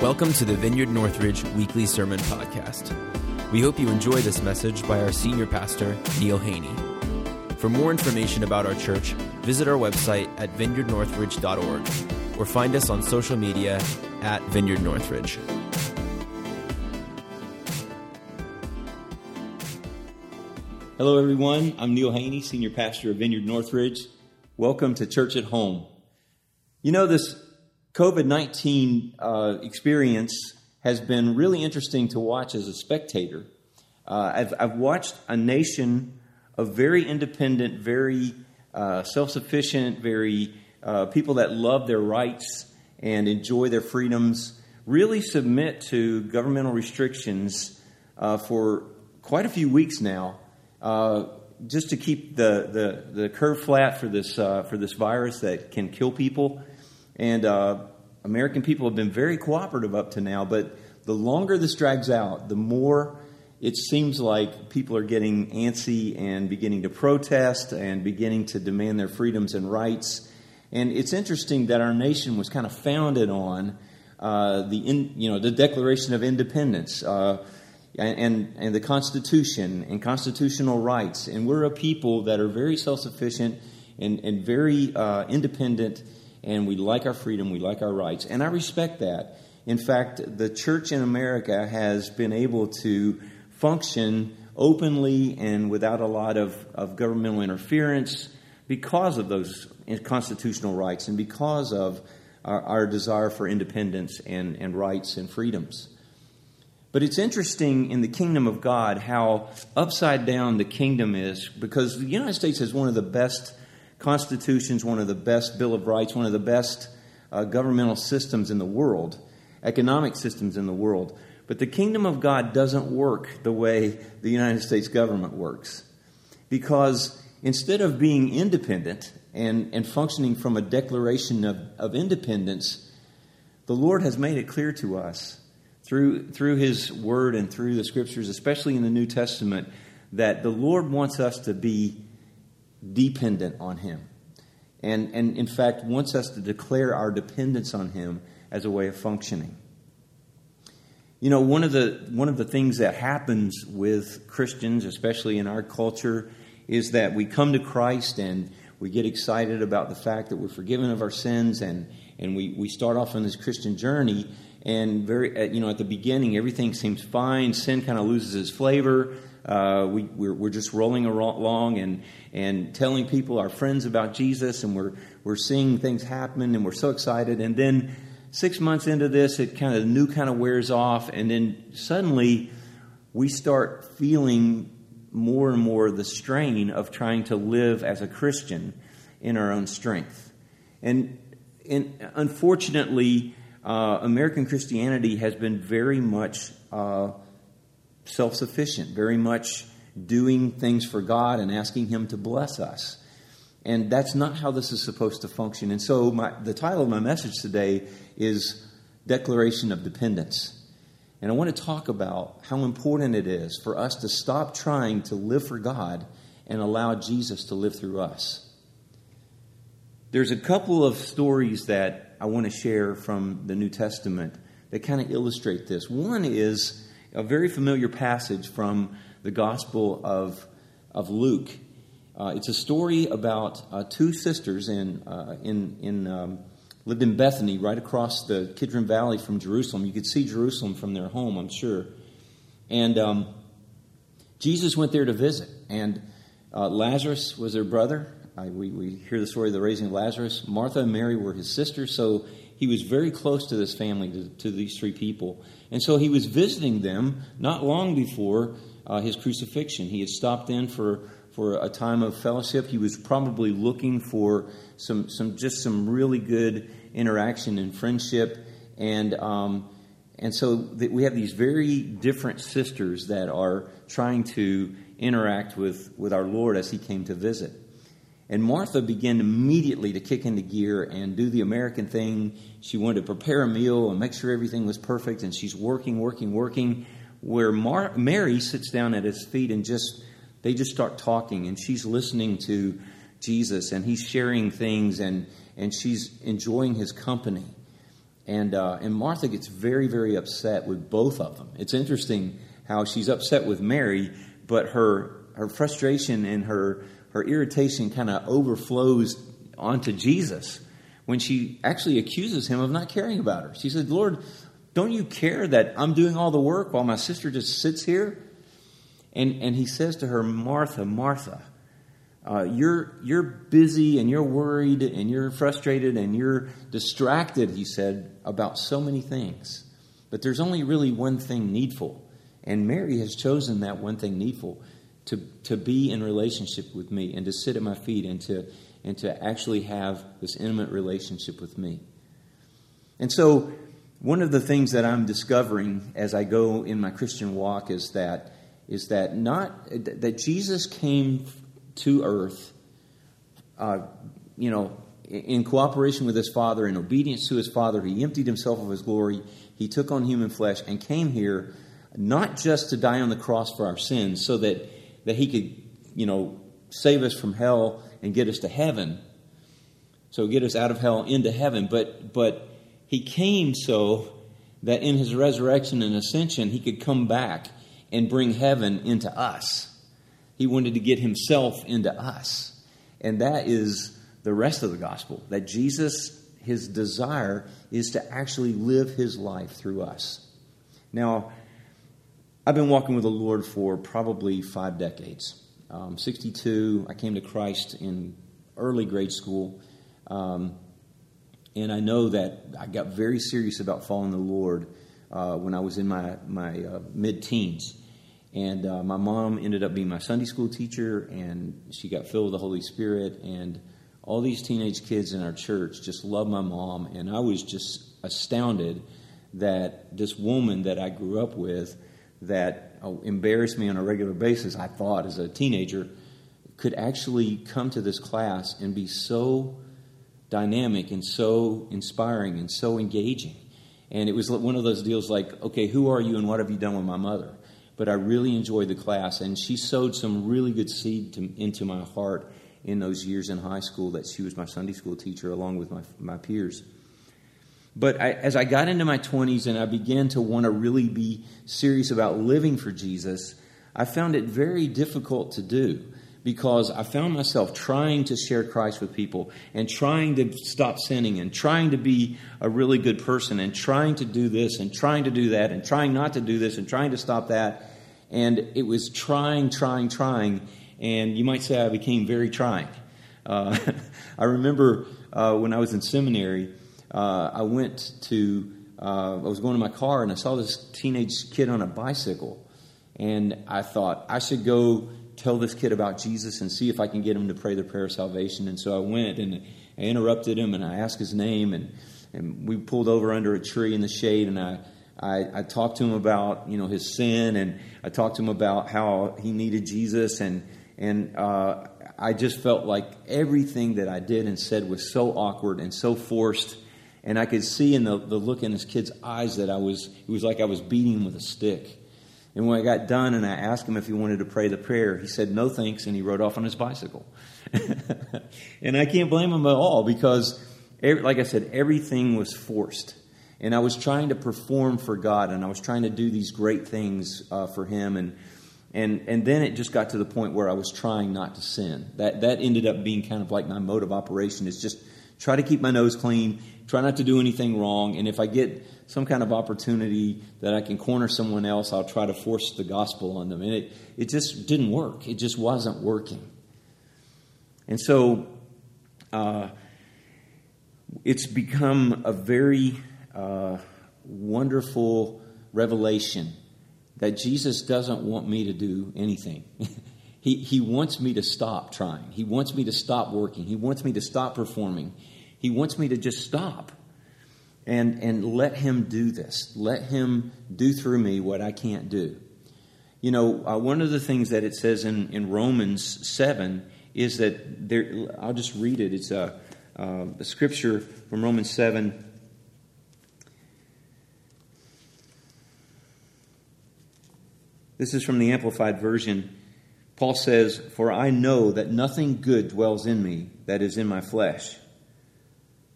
Welcome to the Vineyard Northridge Weekly Sermon Podcast. We hope you enjoy this message by our senior pastor, Neil Haney. For more information about our church, visit our website at vineyardnorthridge.org or find us on social media at Vineyard Northridge. Hello, everyone. I'm Neil Haney, Senior Pastor of Vineyard Northridge. Welcome to Church at Home. You know, this COVID 19 uh, experience has been really interesting to watch as a spectator. Uh, I've, I've, watched a nation of very independent, very uh, self sufficient, very uh, people that love their rights and enjoy their freedoms really submit to governmental restrictions uh, for quite a few weeks now. Uh, just to keep the, the, the curve flat for this, for this virus that can kill people. And uh, American people have been very cooperative up to now, but the longer this drags out, the more it seems like people are getting antsy and beginning to protest and beginning to demand their freedoms and rights. And it's interesting that our nation was kind of founded on uh, the in, you know the Declaration of Independence uh, and and the Constitution and constitutional rights. And we're a people that are very self sufficient and and very uh, independent and we like our freedom, we like our rights, and I respect that. In fact, the church in America has been able to function openly and without a lot of, of governmental interference because of those constitutional rights and because of our, our desire for independence and, and rights and freedoms. But it's interesting in the kingdom of God how upside down the kingdom is because the United States has one of the best Constitution's one of the best Bill of Rights, one of the best uh, governmental systems in the world, economic systems in the world. But the kingdom of God doesn't work the way the United States government works. Because instead of being independent and, and functioning from a declaration of, of independence, the Lord has made it clear to us through, through His Word and through the Scriptures, especially in the New Testament, that the Lord wants us to be dependent on Him. And, and in fact, wants us to declare our dependence on Him as a way of functioning. You know, one of the, one of the things that happens with Christians, especially in our culture, is that we come to Christ and we get excited about the fact that we're forgiven of our sins and, and we, we start off on this Christian journey. And very, you know, at the beginning, everything seems fine. Sin kind of loses its flavor. Uh, we, we're, we're, just rolling along and, and telling people, our friends, about Jesus, and we're, we're seeing things happen, and we're so excited. And then six months into this, it kind of, new kind of wears off, and then suddenly we start feeling more and more the strain of trying to live as a Christian in our own strength. And, and unfortunately, uh, American Christianity has been very much. Uh, self sufficient, very much doing things for God and asking Him to bless us. And that's not how this is supposed to function. And so, my, the title of my message today is Declaration of Dependence. And I want to talk about how important it is for us to stop trying to live for God and allow Jesus to live through us. There's a couple of stories that I want to share from the New Testament that kind of illustrate this. One is a very familiar passage from the Gospel of, of Luke. Uh, it's a story about uh, two sisters in, uh, in, in um, lived in Bethany, right across the Kidron Valley from Jerusalem. You could see Jerusalem from their home, I'm sure. And um, Jesus went there to visit, and uh, Lazarus was their brother. we, we hear the story of the raising of Lazarus. Martha and Mary were his sisters, so he was very close to this family, to, to these three people. And so he was visiting them not long before uh, his crucifixion. He had stopped in for, for a time of fellowship. He was probably looking for some, some just some really good interaction and friendship. And, um, and so we have these very different sisters that are trying to interact with, with our Lord as he came to visit. And Martha began immediately to kick into gear and do the American thing. She wanted to prepare a meal and make sure everything was perfect, and she's working, working, working. Where Mar- Mary sits down at his feet and just, they just start talking, and she's listening to Jesus, and he's sharing things, and, and she's enjoying his company. And, uh, and Martha gets very, very upset with both of them. It's interesting how she's upset with Mary, but her, her frustration and her, her irritation kind of overflows onto Jesus when she actually accuses him of not caring about her. She said, Lord, don't you care that I'm doing all the work while my sister just sits here? And, and he says to her, Martha, Martha, uh, you're, you're busy and you're worried and you're frustrated and you're distracted, he said, about so many things. But there's only really one thing needful. And Mary has chosen that one thing needful to, to be in relationship with me and to sit at my feet and to, and to actually have this intimate relationship with me. And so, one of the things that I'm discovering as I go in my Christian walk is that is that not that Jesus came to earth, uh, you know, in cooperation with his Father, in obedience to his Father, he emptied himself of his glory. He took on human flesh and came here not just to die on the cross for our sins, so that that he could, you know, save us from hell and get us to heaven. So get us out of hell into heaven, but but he came so that in his resurrection and ascension he could come back and bring heaven into us. He wanted to get himself into us. And that is the rest of the gospel that Jesus, his desire is to actually live his life through us. Now, I've been walking with the Lord for probably five decades. Um, 62, I came to Christ in early grade school. Um, and I know that I got very serious about following the Lord uh, when I was in my, my uh, mid teens. And uh, my mom ended up being my Sunday school teacher, and she got filled with the Holy Spirit. And all these teenage kids in our church just loved my mom. And I was just astounded that this woman that I grew up with, that uh, embarrassed me on a regular basis, I thought as a teenager, could actually come to this class and be so dynamic and so inspiring and so engaging. And it was one of those deals like, okay, who are you and what have you done with my mother? But I really enjoyed the class, and she sowed some really good seed to, into my heart in those years in high school that she was my Sunday school teacher along with my, my peers. But I, as I got into my 20s and I began to want to really be serious about living for Jesus, I found it very difficult to do because I found myself trying to share Christ with people and trying to stop sinning and trying to be a really good person and trying to do this and trying to do that and trying not to do this and trying to stop that. And it was trying, trying, trying. And you might say I became very trying. Uh, I remember uh, when I was in seminary, uh, I went to, uh, I was going to my car and I saw this teenage kid on a bicycle. And I thought, I should go tell this kid about Jesus and see if I can get him to pray the prayer of salvation. And so I went and I interrupted him and I asked his name and, and we pulled over under a tree in the shade and I, I, I talked to him about, you know, his sin and I talked to him about how he needed Jesus and, and, uh, I just felt like everything that I did and said was so awkward and so forced. And I could see in the, the look in his kid's eyes that I was, it was like I was beating him with a stick. And when I got done and I asked him if he wanted to pray the prayer, he said no thanks and he rode off on his bicycle. and I can't blame him at all because, like I said, everything was forced. And I was trying to perform for God and I was trying to do these great things uh, for Him. And, and, and then it just got to the point where I was trying not to sin. That, that ended up being kind of like my mode of operation is just try to keep my nose clean, try not to do anything wrong. And if I get some kind of opportunity that I can corner someone else, I'll try to force the gospel on them. And it, it just didn't work. It just wasn't working. And so uh, it's become a very uh, wonderful revelation that Jesus doesn't want me to do anything. he, he wants me to stop trying. He wants me to stop working. He wants me to stop performing. He wants me to just stop and, and let Him do this. Let Him do through me what I can't do. You know, uh, one of the things that it says in, in Romans 7 is that there, I'll just read it. It's a, uh, a scripture from Romans 7. This is from the Amplified Version. Paul says, For I know that nothing good dwells in me that is in my flesh.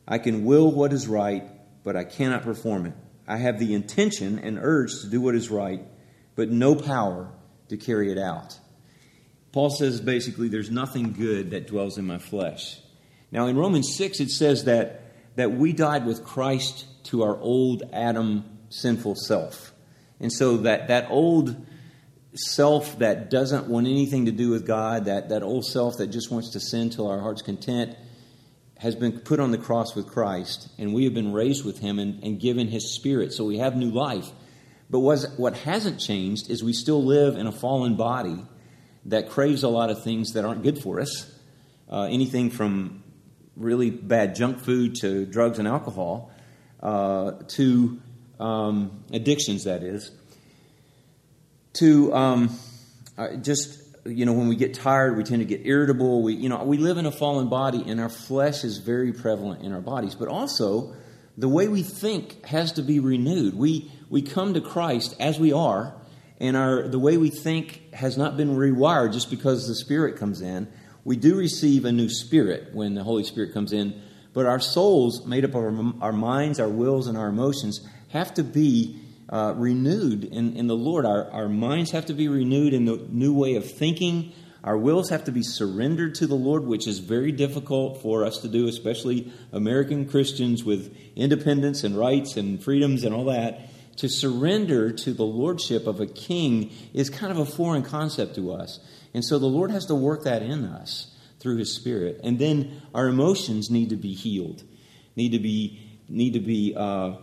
I can will what is right but I cannot perform it. I have the intention and urge to do what is right, but no power to carry it out. Paul says basically, there's nothing good that dwells in my flesh. Now, in Romans 6, it says that, that we died with Christ to our old Adam sinful self. And so that, that old self that doesn't want anything to do with God, that, that old self that just wants to sin till our heart's content, has been put on the cross with Christ, and we have been raised with him and, and given his spirit. So we have new life. But what hasn't changed is we still live in a fallen body that craves a lot of things that aren't good for us. Uh, anything from really bad junk food to drugs and alcohol uh, to um, addictions, that is, to um, uh, just you know when we get tired we tend to get irritable. We you know we live in a fallen body and our flesh is very prevalent in our bodies. But also the way we think has to be renewed. We we come to christ as we are and our the way we think has not been rewired just because the spirit comes in. We do receive a new spirit when the holy spirit comes in but our souls made up of our, our minds our wills and our emotions have to be uh, renewed in, in the Lord. Our, our minds have to be renewed in the new way of thinking. Our wills have to be surrendered to the Lord, which is very difficult for us to do, especially American Christians with independence and rights and freedoms and all that. To surrender to the lordship of a king is kind of a foreign concept to us. And so the Lord has to work that in us through his spirit. And then our emotions need to be healed, need to be, need to be uh,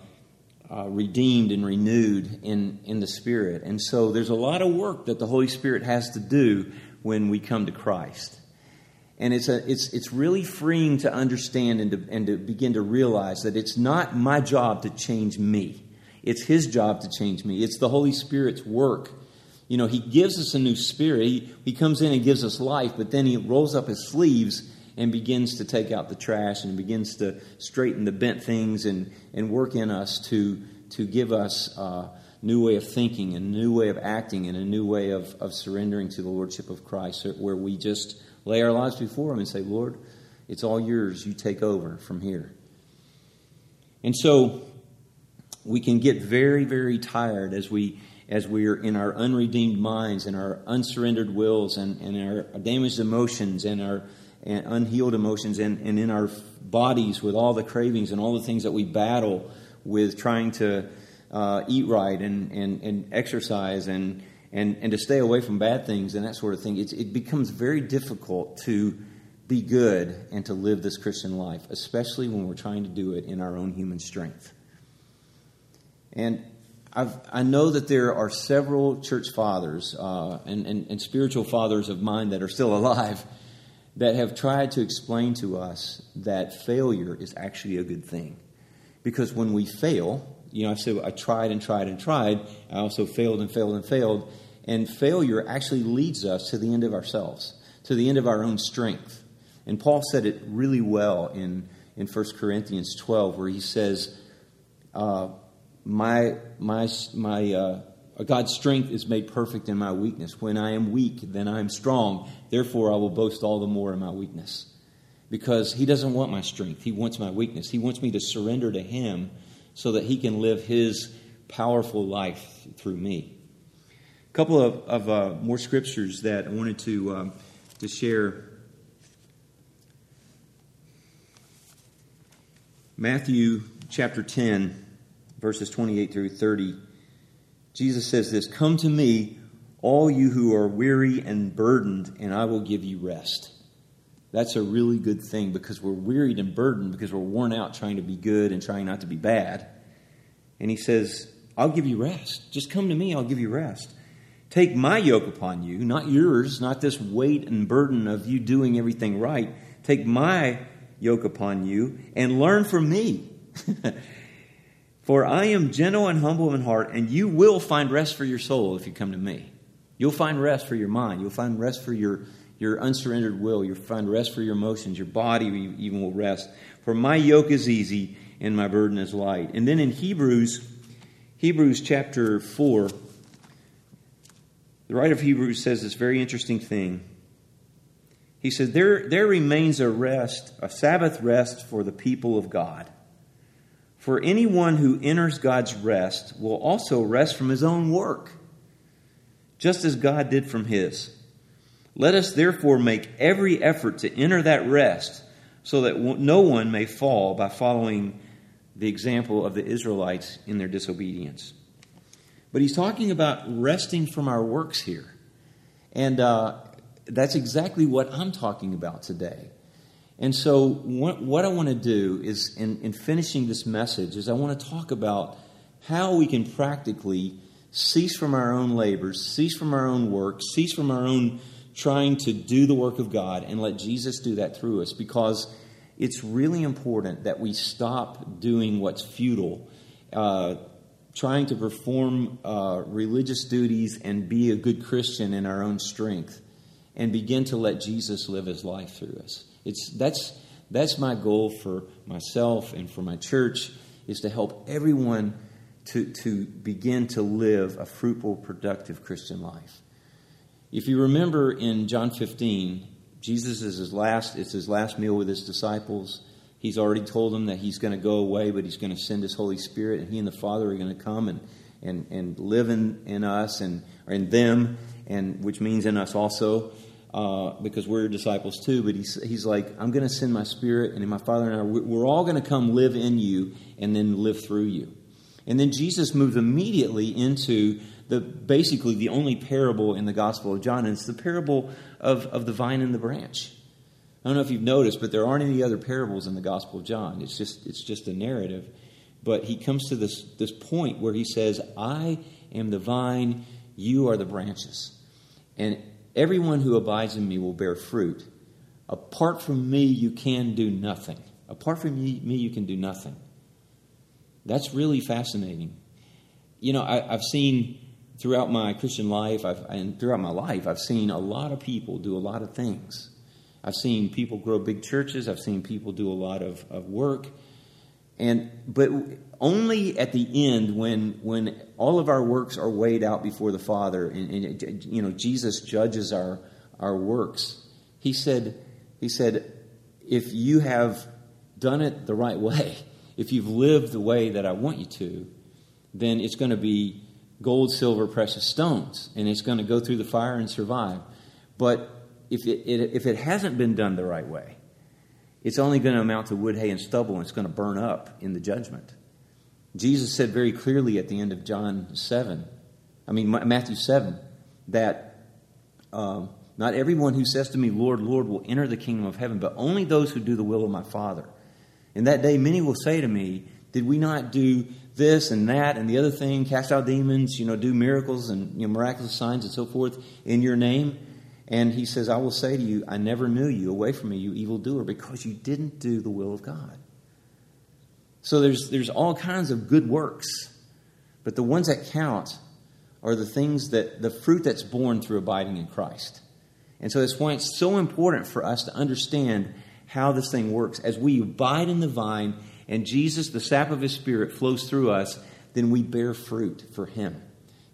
uh, redeemed and renewed in, in the Spirit. And so there's a lot of work that the Holy Spirit has to do when we come to Christ. And it's, a, it's, it's really freeing to understand and to, and to begin to realize that it's not my job to change me. It's His job to change me. It's the Holy Spirit's work. You know, He gives us a new spirit. He, he comes in and gives us life, but then He rolls up His sleeves and begins to take out the trash and begins to straighten the bent things and, and work in us to, to give us a new way of thinking a new way of acting and a new way of, of surrendering to the Lordship of Christ, where we just lay our lives before Him and say, Lord, it's all yours. You take over from here. And so we can get very, very tired as we as we are in our unredeemed minds and our unsurrendered wills and, and our damaged emotions and our and unhealed emotions and, and in our bodies with all the cravings and all the things that we battle with trying to uh, eat right and, and, and exercise and, and, and to stay away from bad things and that sort of thing, it's, it becomes very difficult to be good and to live this Christian life, especially when we're trying to do it in our own human strength. And I've, i know that there are several church fathers uh, and, and, and spiritual fathers of mine that are still alive that have tried to explain to us that failure is actually a good thing. Because when we fail, you know, I said I tried and tried and tried, I also failed and failed and failed. And failure actually leads us to the end of ourselves, to the end of our own strength. And Paul said it really well in, in 1 Corinthians 12, where he says, uh, My, my, my uh, God's strength is made perfect in my weakness. When I am weak, then I am strong. Therefore, I will boast all the more in my weakness. Because He doesn't want my strength, He wants my weakness. He wants me to surrender to Him so that He can live His powerful life through me. A couple of, of uh, more scriptures that I wanted to, um, to share. Matthew chapter 10, verses 28 through 30. Jesus says this Come to me, all you who are weary and burdened, and I will give you rest. That's a really good thing because we're wearied and burdened because we're worn out trying to be good and trying not to be bad. And he says, I'll give you rest. Just come to me, I'll give you rest. Take my yoke upon you, not yours, not this weight and burden of you doing everything right. Take my yoke upon you and learn from me. For I am gentle and humble in heart, and you will find rest for your soul if you come to me. You'll find rest for your mind. You'll find rest for your, your unsurrendered will. You'll find rest for your emotions. Your body even will rest. For my yoke is easy and my burden is light. And then in Hebrews, Hebrews chapter 4, the writer of Hebrews says this very interesting thing. He said, There, there remains a rest, a Sabbath rest for the people of God. For anyone who enters God's rest will also rest from his own work, just as God did from his. Let us therefore make every effort to enter that rest so that no one may fall by following the example of the Israelites in their disobedience. But he's talking about resting from our works here. And uh, that's exactly what I'm talking about today. And so, what, what I want to do is, in, in finishing this message, is I want to talk about how we can practically cease from our own labors, cease from our own work, cease from our own trying to do the work of God, and let Jesus do that through us. Because it's really important that we stop doing what's futile, uh, trying to perform uh, religious duties and be a good Christian in our own strength, and begin to let Jesus live his life through us. It's, that's, that's my goal for myself and for my church is to help everyone to, to begin to live a fruitful, productive Christian life. If you remember in John 15, Jesus is his last, it's his last meal with his disciples. He's already told them that he's going to go away, but he's going to send his Holy Spirit, and he and the Father are going to come and, and, and live in, in us and or in them, and which means in us also uh, because we're disciples too. But he's, he's like, I'm going to send my spirit, and my Father and I, we're all going to come live in you and then live through you. And then Jesus moves immediately into the basically the only parable in the Gospel of John, and it's the parable of, of the vine and the branch. I don't know if you've noticed, but there aren't any other parables in the Gospel of John. It's just it's just a narrative. But he comes to this this point where he says, I am the vine, you are the branches. And Everyone who abides in me will bear fruit. Apart from me, you can do nothing. Apart from me, you can do nothing. That's really fascinating. You know, I, have seen throughout my Christian life, I've, and throughout my life, I've seen a lot of people do a lot of things. I've seen people grow big churches. I've seen people do a lot of, of work. And but only at the end, when when all of our works are weighed out before the Father, and, and you know Jesus judges our our works. He said, he said, if you have done it the right way, if you've lived the way that I want you to, then it's going to be gold, silver, precious stones, and it's going to go through the fire and survive. But if it, it if it hasn't been done the right way, it's only going to amount to wood, hay, and stubble, and it's going to burn up in the judgment. Jesus said very clearly at the end of John 7, I mean, Matthew 7, that um, not everyone who says to me, Lord, Lord, will enter the kingdom of heaven, but only those who do the will of my Father. In that day, many will say to me, Did we not do this and that and the other thing, cast out demons, you know, do miracles and you know, miraculous signs and so forth in your name? And he says, I will say to you, I never knew you. Away from me, you evildoer, because you didn't do the will of God. So there's, there's all kinds of good works, but the ones that count are the things that, the fruit that's born through abiding in Christ. And so that's why it's so important for us to understand how this thing works. As we abide in the vine and Jesus, the sap of his spirit, flows through us, then we bear fruit for him.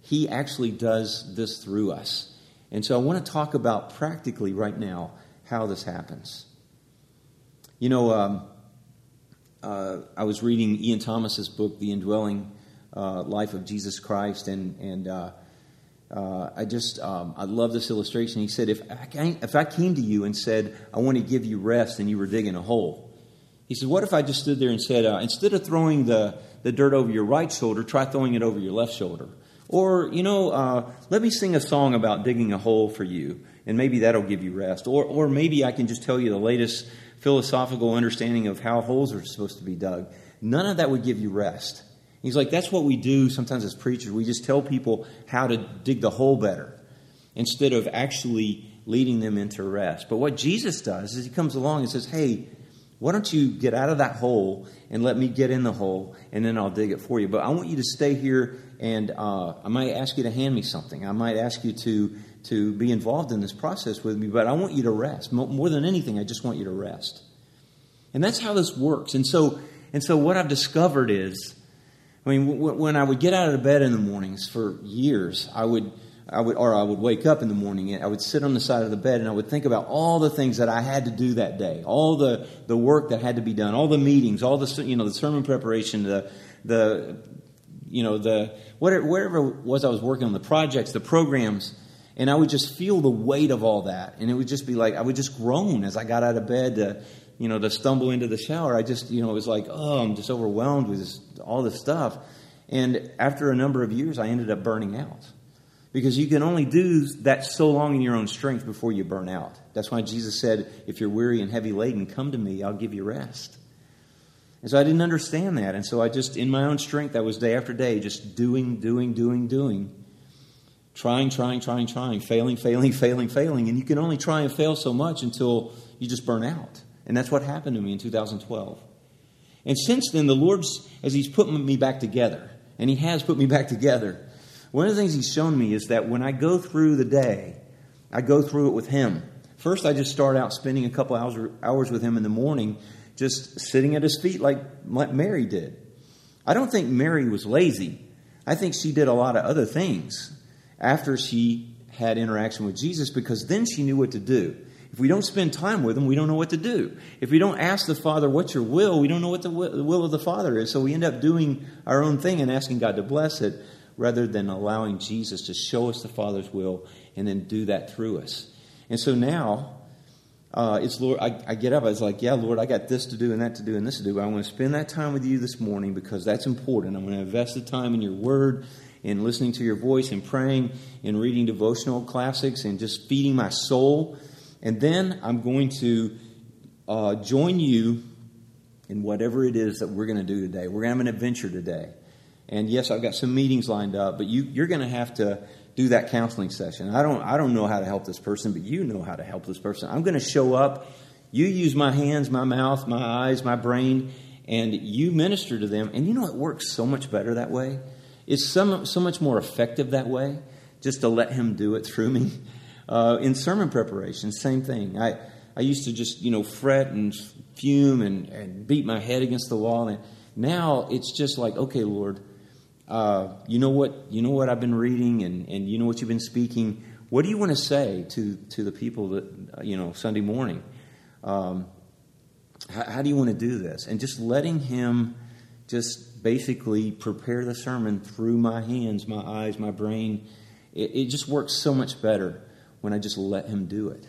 He actually does this through us. And so I want to talk about practically right now how this happens. You know, um, uh, I was reading Ian Thomas's book, The Indwelling uh, Life of Jesus Christ, and and uh, uh I just um, I love this illustration. He said, if I, came, if I came to you and said I want to give you rest, and you were digging a hole, he said, what if I just stood there and said, uh, instead of throwing the the dirt over your right shoulder, try throwing it over your left shoulder. Or, you know, uh, let me sing a song about digging a hole for you, and maybe that'll give you rest. Or, or maybe I can just tell you the latest philosophical understanding of how holes are supposed to be dug. None of that would give you rest. He's like, that's what we do sometimes as preachers. We just tell people how to dig the hole better instead of actually leading them into rest. But what Jesus does is he comes along and says, hey, why don't you get out of that hole and let me get in the hole and then I'll dig it for you? But I want you to stay here and uh, I might ask you to hand me something. I might ask you to, to be involved in this process with me, but I want you to rest. More than anything, I just want you to rest. And that's how this works. And so, and so what I've discovered is, I mean, when I would get out of bed in the mornings for years, I would, I would, or I would wake up in the morning and I would sit on the side of the bed and I would think about all the things that I had to do that day, all the, the work that had to be done, all the meetings, all the, you know, the sermon preparation, the, the, you know, the, whatever, it was I was working on, the projects, the programs, and I would just feel the weight of all that. And it would just be like, I would just groan as I got out of bed to, you know, to stumble into the shower. I just, you know, it was like, oh, I'm just overwhelmed with this, all this stuff. And after a number of years, I ended up burning out. Because you can only do that so long in your own strength before you burn out. That's why Jesus said, If you're weary and heavy laden, come to me, I'll give you rest. And so I didn't understand that. And so I just, in my own strength, I was day after day just doing, doing, doing, doing. Trying, trying, trying, trying, failing, failing, failing, failing. And you can only try and fail so much until you just burn out. And that's what happened to me in 2012. And since then, the Lord's, as He's put me back together, and He has put me back together, one of the things He's shown me is that when I go through the day, I go through it with Him. First, I just start out spending a couple hours, hours with Him in the morning, just sitting at His feet like, like Mary did. I don't think Mary was lazy. I think she did a lot of other things after she had interaction with Jesus because then she knew what to do. If we don't spend time with Him, we don't know what to do. If we don't ask the Father, What's your will? we don't know what the will of the Father is. So we end up doing our own thing and asking God to bless it rather than allowing Jesus to show us the Father's will and then do that through us. And so now, uh, it's Lord, I, I, get up, I was like, Yeah, Lord, I got this to do and that to do and this to do. But I want to spend that time with you this morning because that's important. I'm going to invest the time in your word in listening to your voice and praying and reading devotional classics and just feeding my soul and then I'm going to uh, join you in whatever it is that we're going to do today. We're going to have an adventure today. And yes, I've got some meetings lined up, but you, you're going to have to do that counseling session. I don't, I don't know how to help this person, but you know how to help this person. I'm going to show up. You use my hands, my mouth, my eyes, my brain, and you minister to them. And you know, it works so much better that way. It's so, so much more effective that way, just to let Him do it through me. Uh, in sermon preparation, same thing. I, I used to just, you know, fret and fume and, and beat my head against the wall. And now it's just like, okay, Lord, uh, you know what you know what I've been reading and, and you know what you've been speaking. What do you want to say to, to the people that, uh, you know, Sunday morning? Um, how, how do you want to do this? And just letting him just basically prepare the sermon through my hands, my eyes, my brain. It, it just works so much better when I just let him do it.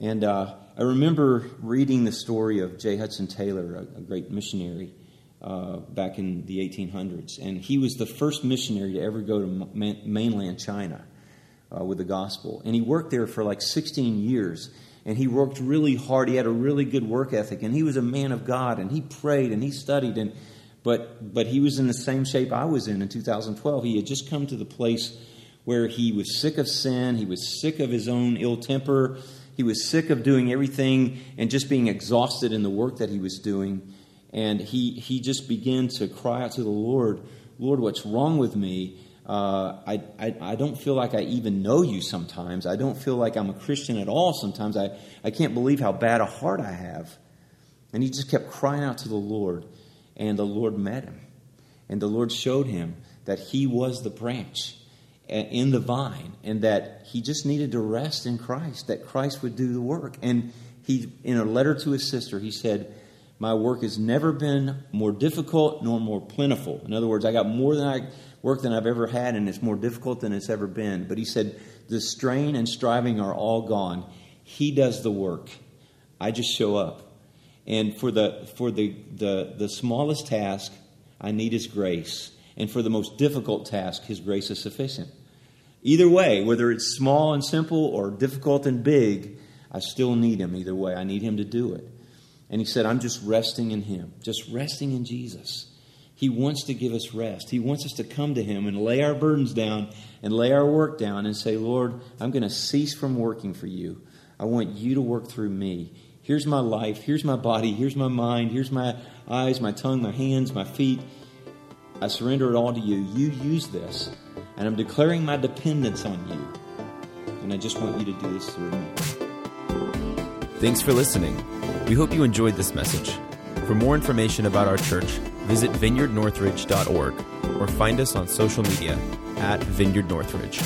And uh, I remember reading the story of J. Hudson Taylor, a, a great missionary uh, back in the 1800s. And he was the first missionary to ever go to ma- mainland China uh, with the gospel. And he worked there for like 16 years. And he worked really hard. He had a really good work ethic. And he was a man of God. And he prayed and he studied. And, but, but he was in the same shape I was in in 2012. He had just come to the place where he was sick of sin, he was sick of his own ill temper, he was sick of doing everything and just being exhausted in the work that he was doing. And he, he just began to cry out to the Lord, Lord, what's wrong with me? Uh, I, I, I, don't feel like I even know you sometimes. I don't feel like I'm a Christian at all sometimes. I, I can't believe how bad a heart I have. And he just kept crying out to the Lord, and the Lord met him. And the Lord showed him that he was the branch in the vine and that he just needed to rest in Christ, that Christ would do the work. And he, in a letter to his sister, he said, My work has never been more difficult nor more plentiful. In other words, I got more than I work than I've ever had, and it's more difficult than it's ever been. But he said, The strain and striving are all gone. He does the work. I just show up. And for the for the, the, the smallest task, I need his grace. And for the most difficult task, His grace is sufficient. Either way, whether it's small and simple or difficult and big, I still need Him either way. I need Him to do it. And He said, I'm just resting in Him, just resting in Jesus. He wants to give us rest. He wants us to come to Him and lay our burdens down and lay our work down and say, Lord, I'm going to cease from working for you. I want you to work through me. Here's my life. Here's my body. Here's my mind. Here's my eyes, my tongue, my hands, my feet. I surrender it all to you. You use this, and I'm declaring my dependence on you. And I just want you to do this through me. Thanks for listening. We hope you enjoyed this message. For more information about our church, visit vineyardnorthridge.org or find us on social media at Vineyard Northridge.